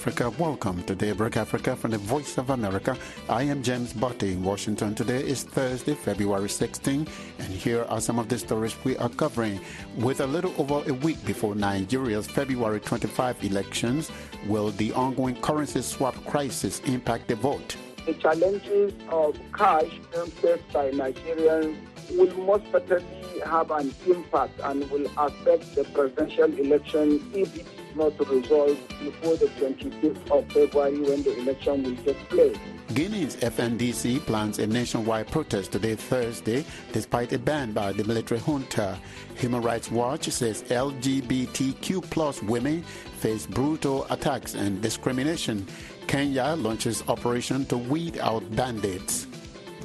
Africa. Welcome to Daybreak Africa from the Voice of America. I am James Butty in Washington. Today is Thursday, February 16, and here are some of the stories we are covering. With a little over a week before Nigeria's February 25 elections, will the ongoing currency swap crisis impact the vote? The challenges of cash faced by Nigerians will most certainly have an impact and will affect the presidential election if it not resolved before the 25th of February when the election will take place. Guinea's FNDC plans a nationwide protest today, Thursday, despite a ban by the military junta. Human Rights Watch says LGBTQ plus women face brutal attacks and discrimination. Kenya launches operation to weed out bandits.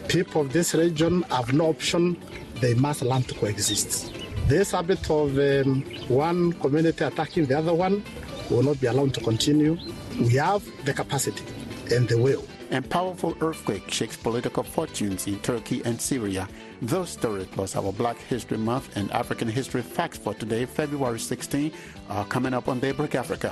People of this region have no option. They must learn to coexist. This habit of um, one community attacking the other one will not be allowed to continue. We have the capacity and the will. And powerful earthquake shakes political fortunes in Turkey and Syria. Those stories plus our Black History Month and African History facts for today, February 16, are coming up on Daybreak Africa.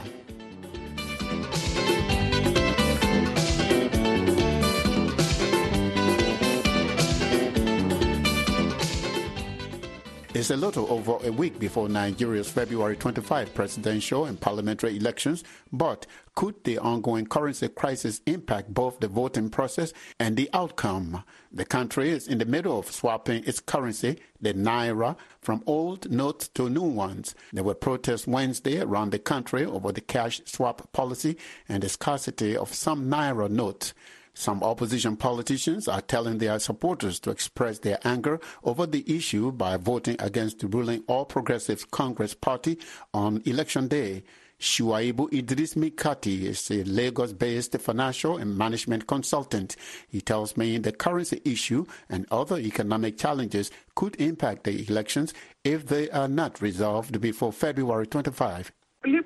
It's a little over a week before Nigeria's February 25 presidential and parliamentary elections, but could the ongoing currency crisis impact both the voting process and the outcome? The country is in the middle of swapping its currency, the naira, from old notes to new ones. There were protests Wednesday around the country over the cash swap policy and the scarcity of some naira notes. Some opposition politicians are telling their supporters to express their anger over the issue by voting against the ruling All Progressives Congress Party on election day. Shuaibu Idris Mikati is a Lagos based financial and management consultant. He tells me the currency issue and other economic challenges could impact the elections if they are not resolved before February 25 believe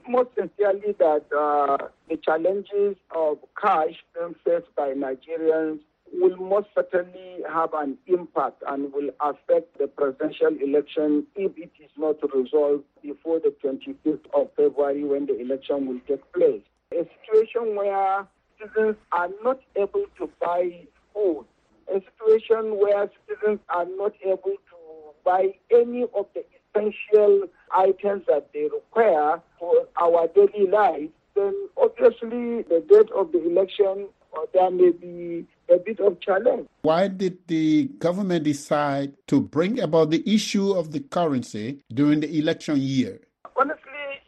most sincerely that uh, the challenges of cash being faced by Nigerians will most certainly have an impact and will affect the presidential election if it is not resolved before the 25th of February when the election will take place. A situation where citizens are not able to buy food, a situation where citizens are not able to buy any of the essential items that they require for our daily life, then obviously the date of the election uh, there may be a bit of challenge. Why did the government decide to bring about the issue of the currency during the election year? Honestly,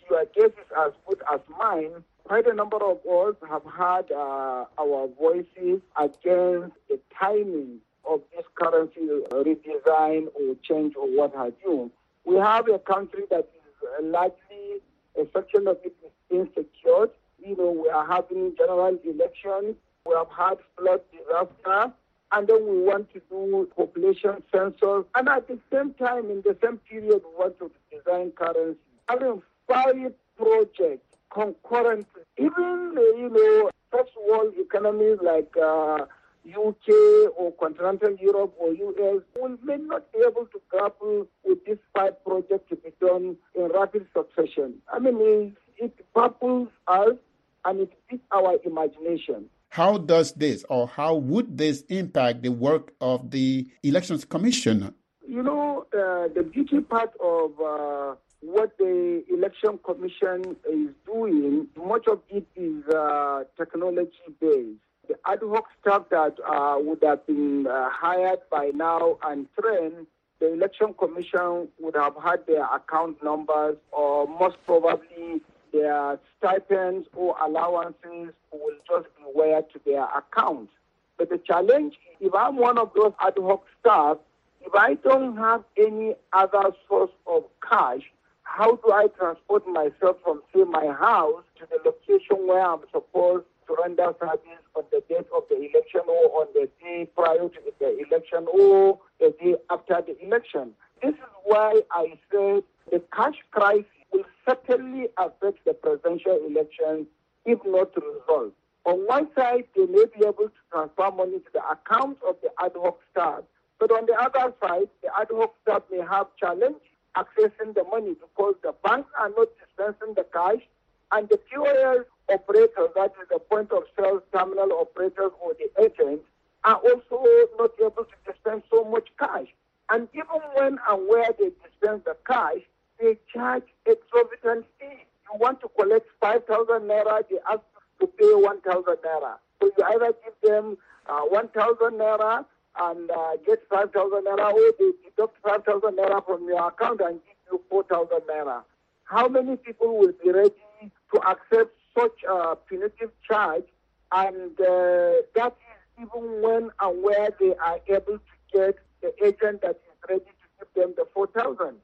your guess is as good as mine. Quite a number of us have had uh, our voices against the timing of this currency redesign or change or what have you. We have a country that is largely, a section of it is insecure. You know, we are having general elections. We have had flood disaster. And then we want to do population census. And at the same time, in the same period, we want to design currency. Having five projects concurrently, even, you know, first world economies like uh, UK or continental Europe or US will may not be able to grapple with this five projects to be done in rapid succession. I mean, it, it baffles us and it beats our imagination. How does this or how would this impact the work of the Elections Commission? You know, uh, the beauty part of uh, what the Election Commission is doing, much of it is uh, technology based the ad hoc staff that uh, would have been uh, hired by now and trained, the election commission would have had their account numbers or most probably their stipends or allowances will just be wired to their account. But the challenge, if I'm one of those ad hoc staff, if I don't have any other source of cash, how do I transport myself from, say, my house to the location where I'm supposed to render service on the date of the election or on the day prior to the election or the day after the election. This is why I say the cash crisis will certainly affect the presidential election if not resolved. On one side, they may be able to transfer money to the account of the ad hoc staff, but on the other side, the ad hoc staff may have challenge accessing the money because the banks are not dispensing the cash and the POS operators, that is the point of sale terminal operators or the agents, are also not able to dispense so much cash. And even when and where they dispense the cash, they charge exorbitant fees. You want to collect 5,000 naira, they ask to pay 1,000 naira. So you either give them uh, 1,000 naira and uh, get 5,000 naira, or they deduct 5,000 naira from your account and give you 4,000 naira. How many people will be ready to accept such a punitive charge? And uh, that is even when and where they are able to get the agent that is ready to give them the 4,000.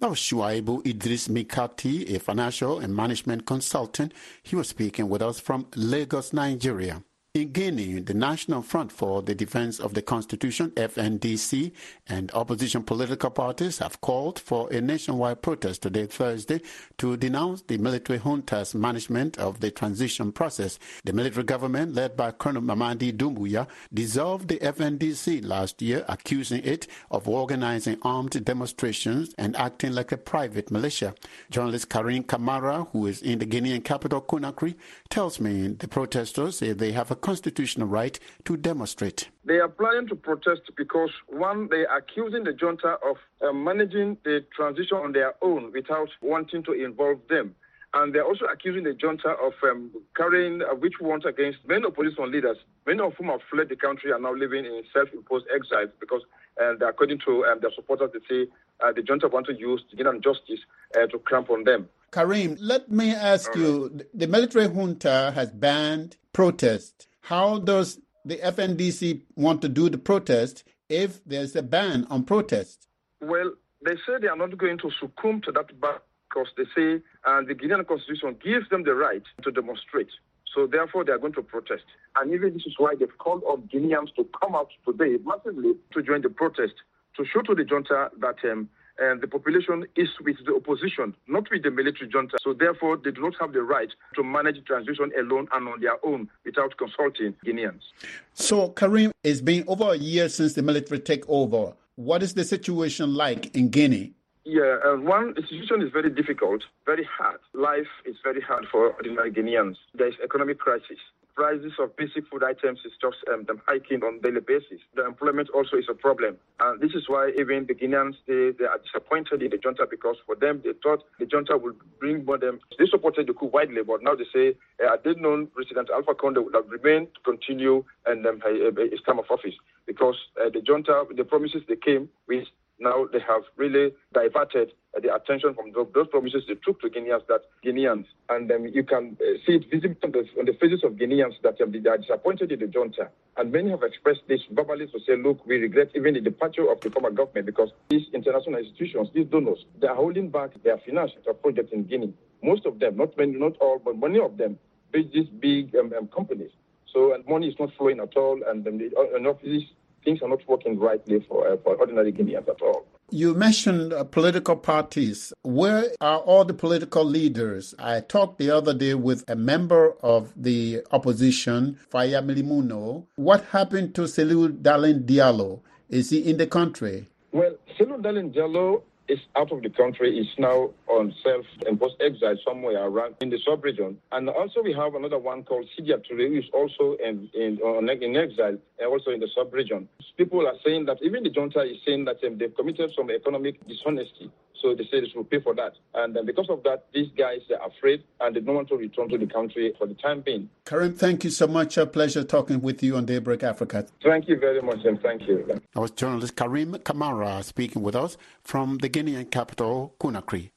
Now, Shuaibu Idris Mikati, a financial and management consultant, he was speaking with us from Lagos, Nigeria. In Guinea, the National Front for the Defense of the Constitution, FNDC, and opposition political parties have called for a nationwide protest today, Thursday, to denounce the military junta's management of the transition process. The military government, led by Colonel Mamadi Doumbouya, dissolved the FNDC last year, accusing it of organizing armed demonstrations and acting like a private militia. Journalist Karim Kamara, who is in the Guinean capital, Conakry, tells me the protesters say they have a constitutional right to demonstrate. They are planning to protest because, one, they are accusing the junta of uh, managing the transition on their own without wanting to involve them. And they're also accusing the junta of um, carrying a witch hunt against many opposition leaders, many of whom have fled the country and now living in self-imposed exile because, uh, according to um, their supporters, they say uh, the junta want to use Guinean justice uh, to cramp on them. Karim, let me ask All you: the military junta has banned protest how does the FNDC want to do the protest if there's a ban on protest? Well, they say they are not going to succumb to that ban because they say uh, the Guinean constitution gives them the right to demonstrate. So therefore, they are going to protest. And even this is why they've called on Guineans to come out today massively to join the protest to show to the junta that um, and the population is with the opposition, not with the military junta. So therefore, they do not have the right to manage transition alone and on their own without consulting Guineans. So, Karim, it's been over a year since the military take over. What is the situation like in Guinea? Yeah, uh, one, the situation is very difficult, very hard. Life is very hard for ordinary Guineans. There is economic crisis prices of basic food items is just um, hiking on daily basis. The employment also is a problem. And this is why even the Guineans, they, they are disappointed in the junta because for them, they thought the junta would bring more them. They supported the coup widely, but now they say, uh, had they known President Alpha Conde would have remained to continue and um, his term of office because uh, the junta, the promises they came with now they have really diverted uh, the attention from those, those, promises they took to Guineans that Guineans, and you can uh, see it visible on the, on the, faces of Guineans that they are disappointed in the junta. And many have expressed this verbally to say, look, we regret even the departure of the former government because these international institutions, these donors, they are holding back their financial projects in Guinea. Most of them, not many, not all, but many of them, these big um, um, companies. So, and money is not flowing at all, and, um, and these things are not working rightly for, uh, for ordinary Guineans at all. You mentioned uh, political parties. Where are all the political leaders? I talked the other day with a member of the opposition, Faya Millimono. What happened to Cellou Dalein Diallo? Is he in the country? Well, Cellou Dalein Diallo is out of the country, is now on self-imposed exile somewhere around in the sub-region. And also we have another one called Sidya Toure, who is also in, in, in exile, and also in the sub-region. People are saying that even the junta is saying that um, they've committed some economic dishonesty. So they say they should pay for that. And because of that, these guys are afraid and they don't want to return to the country for the time being. Karim, thank you so much. A pleasure talking with you on Daybreak Africa. Thank you very much, and thank you. That was journalist Karim Kamara speaking with us from the Guinean capital, Conakry.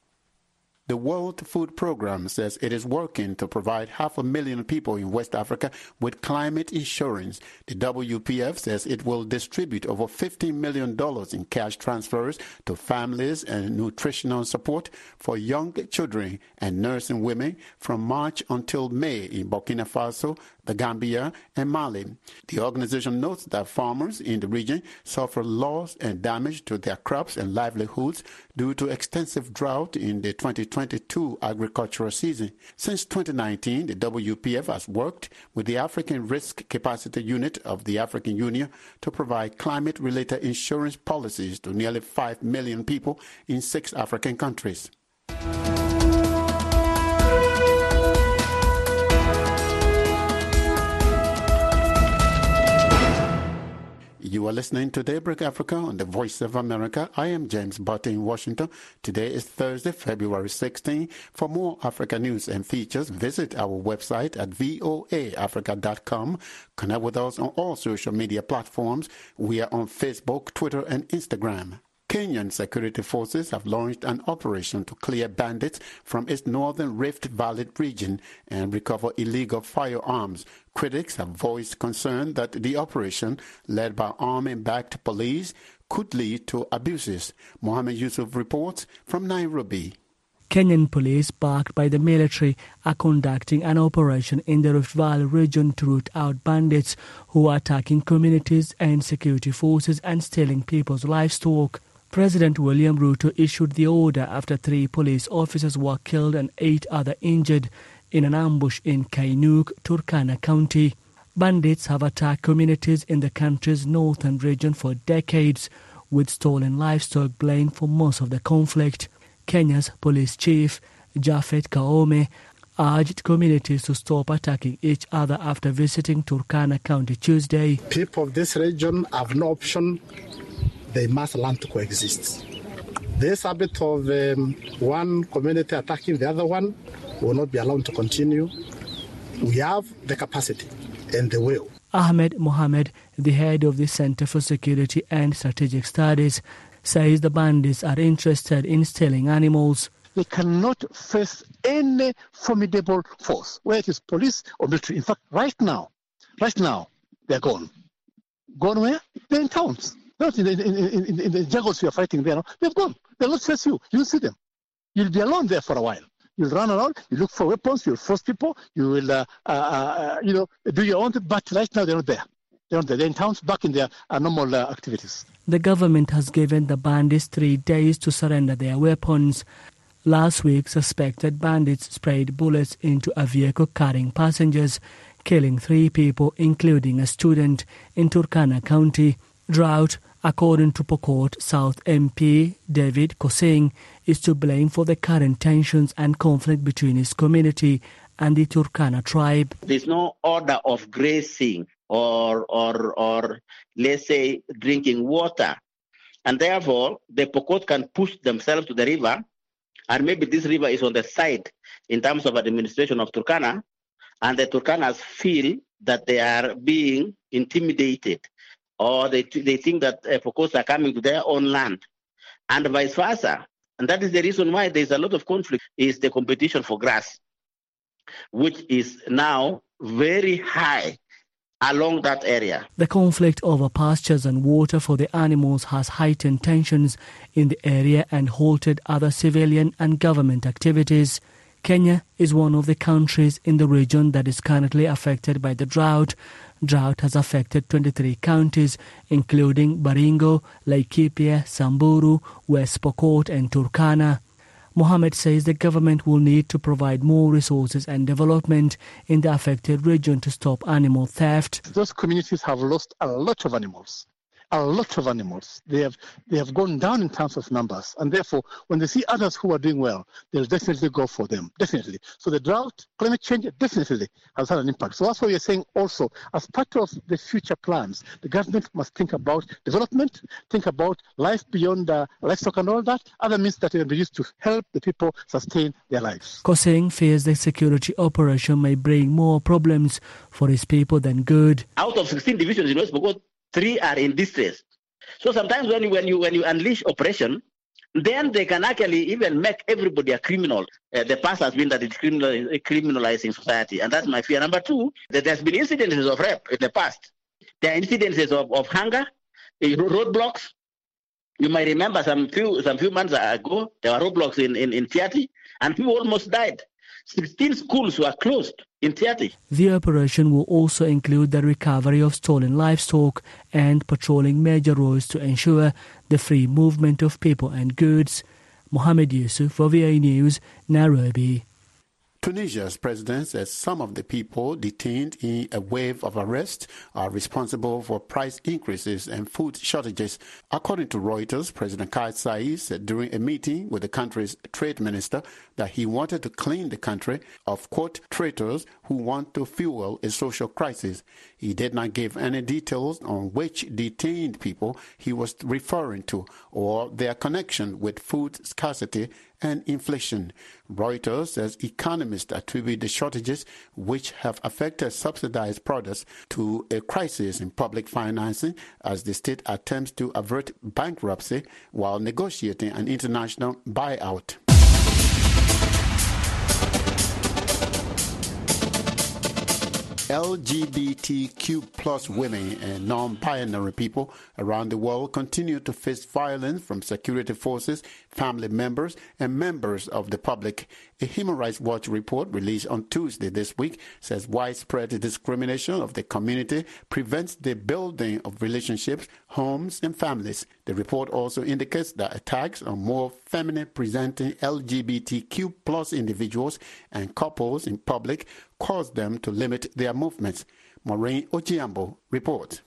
The World Food Programme says it is working to provide half a million people in West Africa with climate insurance. The WPF says it will distribute over $15 million in cash transfers to families and nutritional support for young children and nursing women from March until May in Burkina Faso, the Gambia, and Mali. The organization notes that farmers in the region suffer loss and damage to their crops and livelihoods due to extensive drought in the 2022 agricultural season. Since 2019, the WPF has worked with the African Risk Capacity Unit of the African Union to provide climate related insurance policies to nearly 5 million people in six African countries. Listening to Daybreak Africa on the Voice of America. I am James Butty in Washington. Today is Thursday, February 16. For more Africa news and features, visit our website at voaafrica.com. Connect with us on all social media platforms. We are on Facebook, Twitter, and Instagram. Kenyan security forces have launched an operation to clear bandits from its northern Rift Valley region and recover illegal firearms. Critics have voiced concern that the operation, led by army-backed police, could lead to abuses. Mohammed Yusuf reports from Nairobi. Kenyan police, backed by the military, are conducting an operation in the Rift Valley region to root out bandits who are attacking communities and security forces and stealing people's livestock. President William Ruto issued the order after three police officers were killed and eight other injured in an ambush in Kainuk, Turkana County. Bandits have attacked communities in the country's northern region for decades, with stolen livestock blamed for most of the conflict. Kenya's police chief, Japhet Koome, urged communities to stop attacking each other after visiting Turkana County Tuesday. People of this region have no option they must learn to coexist. This habit of um, one community attacking the other one will not be allowed to continue. We have the capacity and the will. Ahmed Mohamed, the head of the Center for Security and Strategic Studies, says the bandits are interested in stealing animals. They cannot face any formidable force, whether it is police or military. In fact, right now, right now, they're gone. Gone where? They're in towns. Not in the, in, in, in the jungles you are fighting there. They've gone. They'll not face you. You'll see them. You'll be alone there for a while. You'll run around. You look for weapons. You'll force people. You will, uh, uh, uh, you know, do your own. But right now they're not there. They're not there. They're in towns, back in their uh, normal uh, activities. The government has given the bandits three days to surrender their weapons. Last week, suspected bandits sprayed bullets into a vehicle carrying passengers, killing three people, including a student, in Turkana County. Drought, according to Pokot South MP David Pkosing, is to blame for the current tensions and conflict between his community and the Turkana tribe. There's no order of grazing or, or, or let's say, drinking water. And therefore, the Pokot can push themselves to the river, and maybe this river is on the side in terms of administration of Turkana, and the Turkanas feel that they are being intimidated or they, they think that uh, Pokots are coming to their own land, and vice versa. And that is the reason why there's a lot of conflict is the competition for grass, which is now very high along that area. The conflict over pastures and water for the animals has heightened tensions in the area and halted other civilian and government activities. Kenya is one of the countries in the region that is currently affected by the drought. Drought has affected 23 counties, including Baringo, Laikipia, Samburu, West Pokot, and Turkana. Mohammed says the government will need to provide more resources and development in the affected region to stop animal theft. Those communities have lost a lot of animals a lot of animals. They have they have gone down in terms of numbers, and therefore, when they see others who are doing well, they'll definitely go for them. Definitely. So the drought, climate change, definitely has had an impact. So that's why we're saying also, as part of the future plans, the government must think about development, think about life beyond uh, livestock and all that. Other means that can be used to help the people sustain their lives. Pkosing fears the security operation may bring more problems for his people than good. Out of 16 divisions in West Pokot, three are in distress. So sometimes when you, when you when you unleash oppression, then they can actually even make everybody a criminal. Uh, the past has been that it's criminal, criminalizing society, and that's my fear. Number two, that there's been incidences of rape in the past. There are incidences of, of hunger, roadblocks. You might remember some few some few months ago there were roadblocks in in, in Tiaty, and people almost died. 16 schools were closed in Tiaty. The operation will also include the recovery of stolen livestock and patrolling major roads to ensure the free movement of people and goods. Mohammed Yusuf for VA News, Nairobi. Tunisia's president says some of the people detained in a wave of arrests are responsible for price increases and food shortages. According to Reuters, President Kais Saied said during a meeting with the country's trade minister that he wanted to clean the country of, quote, traitors who want to fuel a social crisis. He did not give any details on which detained people he was referring to or their connection with food scarcity and inflation. Reuters says economists attribute the shortages, which have affected subsidized products, to a crisis in public financing as the state attempts to avert bankruptcy while negotiating an international buyout. LGBTQ plus women and non-binary people around the world continue to face violence from security forces, family members, and members of the public. A Human Rights Watch report released on Tuesday this week says widespread discrimination of the community prevents the building of relationships, homes, and families. The report also indicates that attacks on more feminine presenting LGBTQ plus individuals and couples in public cause them to limit their movements. Maureen Ochiambo reports.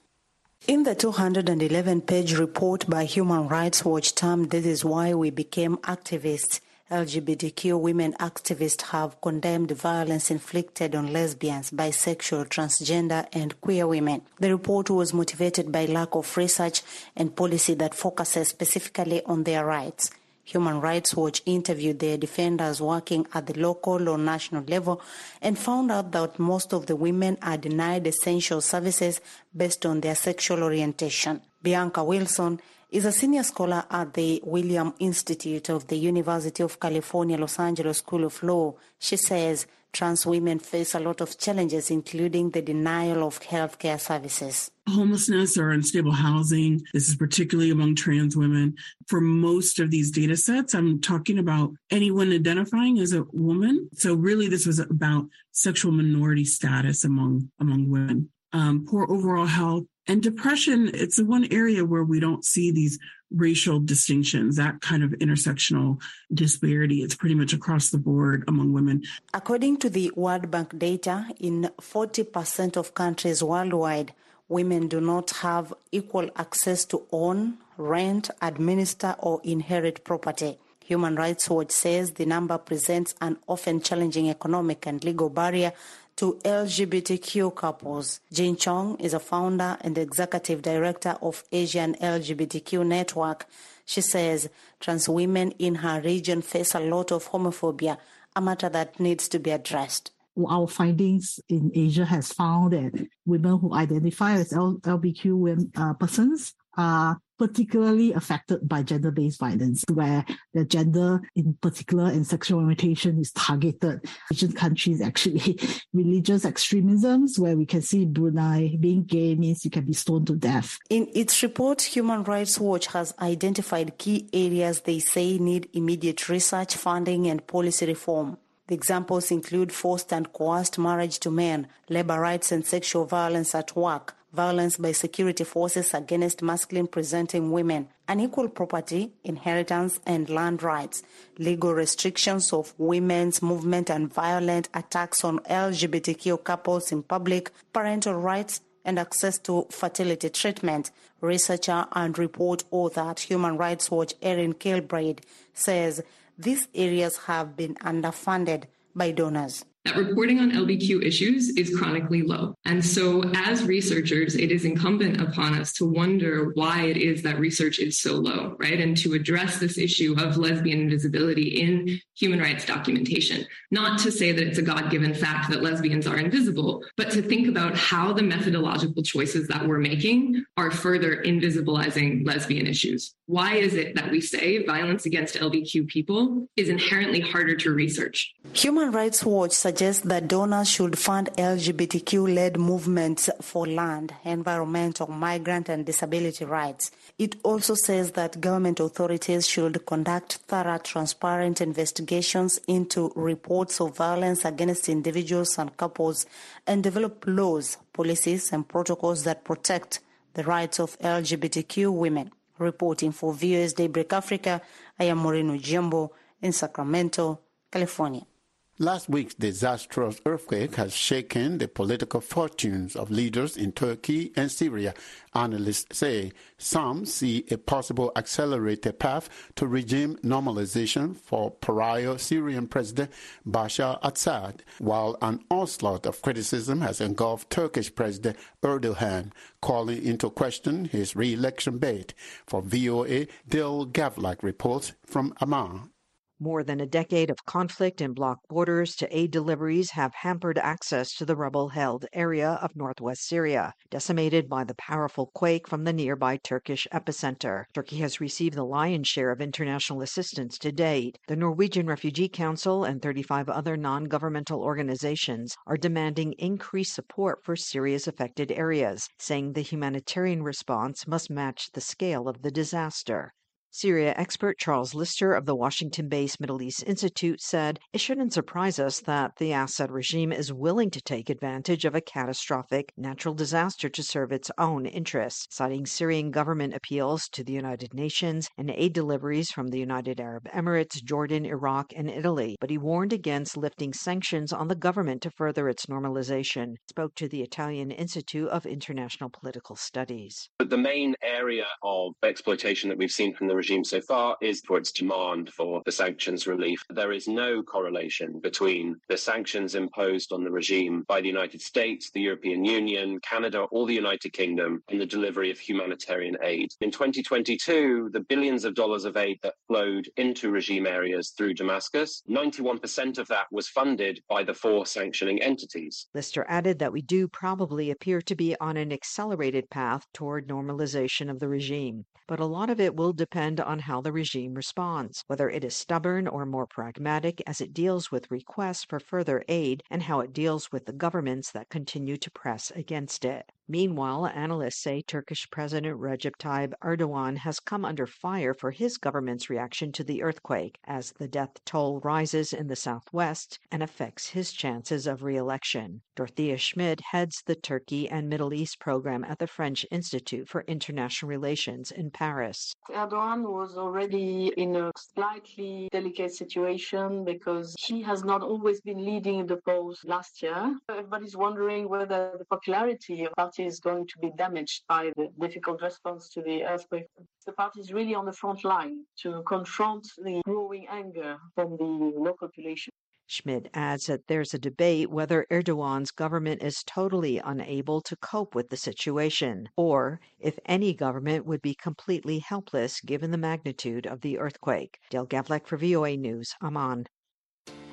In the 211 page report by Human Rights Watch termed This is Why We Became Activists, LGBTQ women activists have condemned violence inflicted on lesbians, bisexual, transgender, and queer women. The report was motivated by lack of research and policy that focuses specifically on their rights. Human Rights Watch interviewed their defenders working at the local or national level and found out that most of the women are denied essential services based on their sexual orientation. Bianca Wilson is a senior scholar at the William Institute of the University of California, Los Angeles School of Law. She says trans women face a lot of challenges, including the denial of healthcare services. Homelessness or unstable housing, this is particularly among trans women. For most of these data sets, I'm talking about anyone identifying as a woman. So really this was about sexual minority status among among women. Um, poor overall health, and depression, it's the one area where we don't see these racial distinctions, that kind of intersectional disparity. It's pretty much across the board among women. According to the World Bank data, in 40% of countries worldwide, women do not have equal access to own, rent, administer, or inherit property. Human Rights Watch says the number presents an often challenging economic and legal barrier to LGBTQ couples. Jin Chong is a founder and executive director of Asian LGBTQ Network. She says trans women in her region face a lot of homophobia, a matter that needs to be addressed our findings in Asia has found that women who identify as LGBTQ uh, persons are particularly affected by gender-based violence, where the gender in particular and sexual orientation is targeted. Asian countries actually religious extremisms, where we can see Brunei being gay means you can be stoned to death. In its report, Human Rights Watch has identified key areas they say need immediate research, funding, and policy reform. The examples include forced and coerced marriage to men, labor rights and sexual violence at work, violence by security forces against masculine presenting women, unequal property, inheritance, and land rights, legal restrictions of women's movement and violent attacks on LGBTQ couples in public, parental rights, and access to fertility treatment. Researcher and report author at Human Rights Watch Erin Kilbride says these areas have been underfunded by donors that reporting on LBQ issues is chronically low. And so, as researchers, it is incumbent upon us to wonder why it is that research is so low, right? And to address this issue of lesbian invisibility in human rights documentation. Not to say that it's a God given fact that lesbians are invisible, but to think about how the methodological choices that we're making are further invisibilizing lesbian issues. Why is it that we say violence against LBQ people is inherently harder to research? Human Rights Watch suggests that donors should fund LGBTQ led movements for land, environmental, migrant, and disability rights. It also says that government authorities should conduct thorough, transparent investigations into reports of violence against individuals and couples and develop laws, policies, and protocols that protect the rights of LGBTQ women. Reporting for VOS Daybreak Africa, I am Moreno Jimbo in Sacramento, California. Last week's disastrous earthquake has shaken the political fortunes of leaders in Turkey and Syria. Analysts say some see a possible accelerated path to regime normalization for pariah Syrian President Bashar Assad, while an onslaught of criticism has engulfed Turkish President Erdogan, calling into question his re-election bid. For VOA, Dale Gavlak reports from Amman. More than a decade of conflict and blocked borders to aid deliveries have hampered access to the rebel held area of northwest Syria, decimated by the powerful quake from the nearby Turkish epicenter. Turkey has received the lion's share of international assistance to date. The Norwegian Refugee Council and 35 other non governmental organizations are demanding increased support for Syria's affected areas, saying the humanitarian response must match the scale of the disaster. Syria expert Charles Lister of the Washington based Middle East Institute said it shouldn't surprise us that the Assad regime is willing to take advantage of a catastrophic natural disaster to serve its own interests, citing Syrian government appeals to the United Nations and aid deliveries from the United Arab Emirates, Jordan, Iraq, and Italy. But he warned against lifting sanctions on the government to further its normalization. Spoke to the Italian Institute of International Political Studies. But the main area of exploitation that we've seen from the regime so far is for its demand for the sanctions relief. There is no correlation between the sanctions imposed on the regime by the United States, the European Union, Canada, or the United Kingdom and the delivery of humanitarian aid. In 2022, the billions of dollars of aid that flowed into regime areas through Damascus, 91% of that was funded by the four sanctioning entities. Lister added that we do probably appear to be on an accelerated path toward normalization of the regime, but a lot of it will depend on how the regime responds, whether it is stubborn or more pragmatic as it deals with requests for further aid and how it deals with the governments that continue to press against it. Meanwhile, analysts say Turkish President Recep Tayyip Erdogan has come under fire for his government's reaction to the earthquake as the death toll rises in the southwest and affects his chances of re-election. Dorothea Schmid heads the Turkey and Middle East program at the French Institute for International Relations in Paris. Erdogan was already in a slightly delicate situation because he has not always been leading the polls last year. Everybody's wondering whether the popularity of party is going to be damaged by the difficult response to the earthquake. The party is really on the front line to confront the growing anger from the local population. Schmid adds that there's a debate whether Erdogan's government is totally unable to cope with the situation, or if any government would be completely helpless given the magnitude of the earthquake. Dale Gavlak for VOA News, Amman.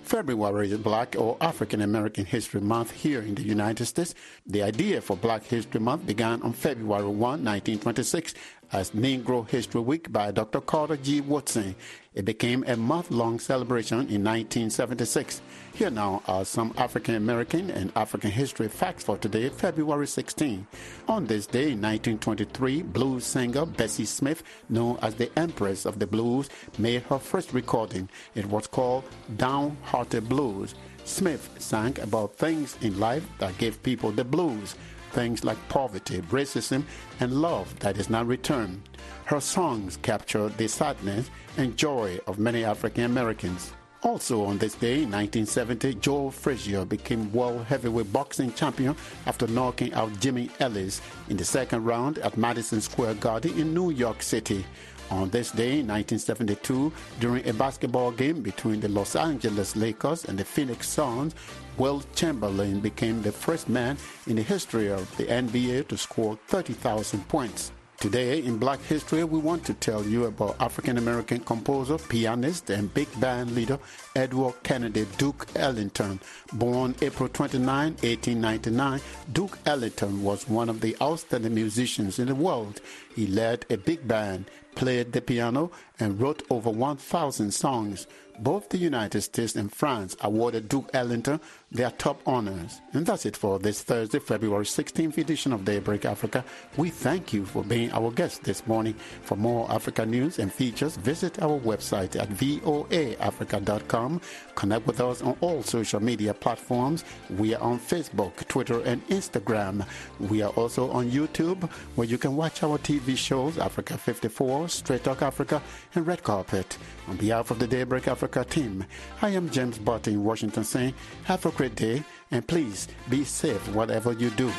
February is Black or African American History Month here in the United States. The idea for Black History Month began on February 1, 1926, as Negro History Week by Dr. Carter G. Woodson. It became a month-long celebration in 1976. Here now are some African American and African history facts for today, February 16. On this day in 1923, blues singer Bessie Smith, known as the Empress of the Blues, made her first recording. It was called Downhearted Blues. Smith sang about things in life that gave people the blues things like poverty, racism, and love that is not returned. Her songs capture the sadness and joy of many African Americans. Also on this day in 1970, Joe Frazier became world heavyweight boxing champion after knocking out Jimmy Ellis in the second round at Madison Square Garden in New York City. On this day in 1972, during a basketball game between the Los Angeles Lakers and the Phoenix Suns, Wilt Chamberlain became the first man in the history of the NBA to score 30,000 points. Today in Black History, we want to tell you about African American composer, pianist, and big band leader Edward Kennedy Duke Ellington. Born April 29, 1899, Duke Ellington was one of the outstanding musicians in the world. He led a big band, played the piano, and wrote over 1,000 songs. Both the United States and France awarded Duke Ellington their top honors. And that's it for this Thursday, February 16th edition of Daybreak Africa. We thank you for being our guest this morning. For more Africa news and features, visit our website at voaafrica.com. Connect with us on all social media platforms. We are on Facebook, Twitter, and Instagram. We are also on YouTube, where you can watch our TV shows Africa 54, Straight Talk Africa, and Red Carpet. On behalf of the Daybreak Africa team, I am James Butt in Washington saying, have a great day and please be safe whatever you do.